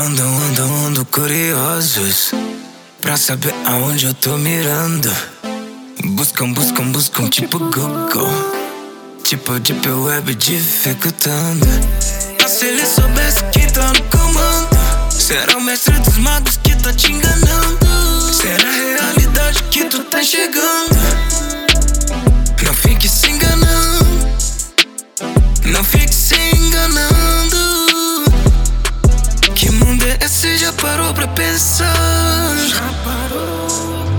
Andam, andam, ando curiosos Pra saber aonde eu tô mirando. Buscam, buscam, buscam tipo Google. Tipo Deep Web dificultando. Mas se ele soubesse que tá no comando parou pra pensar? Já parou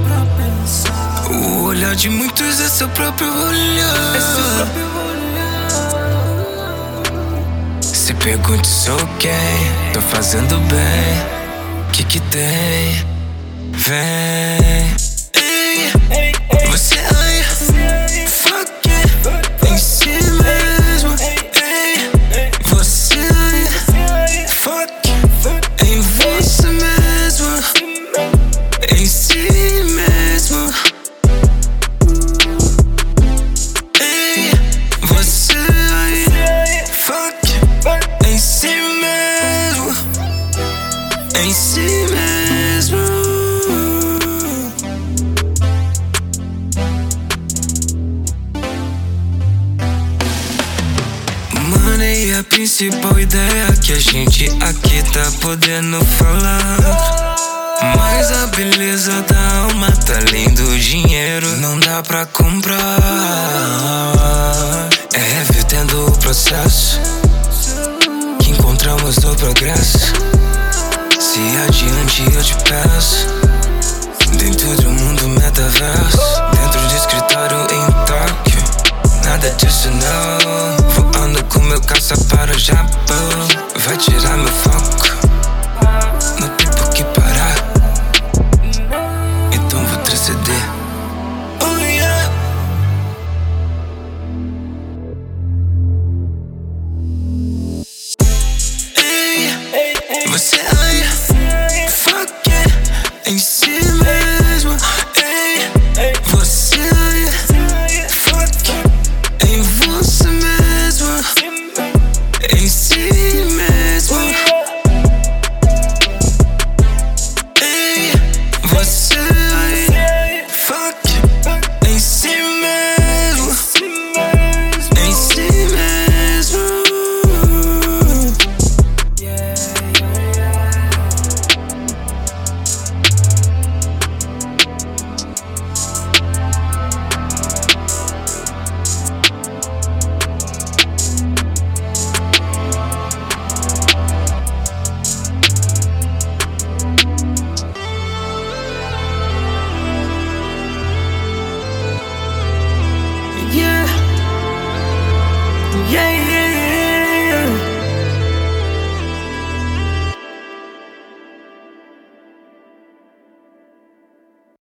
pra pensar. O olhar de muitos é seu próprio olhar. É seu próprio olhar. Se pergunte sou quem Tô fazendo bem. Que que tem? Vem mesmo Mano, e a principal ideia que a gente aqui tá podendo falar. Mas a beleza da alma tá lindo, o dinheiro não dá pra comprar. É revivendo o processo que encontramos no progresso. Se adiante eu te peço, dentro do mundo metaverso, dentro do escritório em Tóquio. Nada disso não. Voando com meu caça para o Japão. Vai tirar meu foco yeah.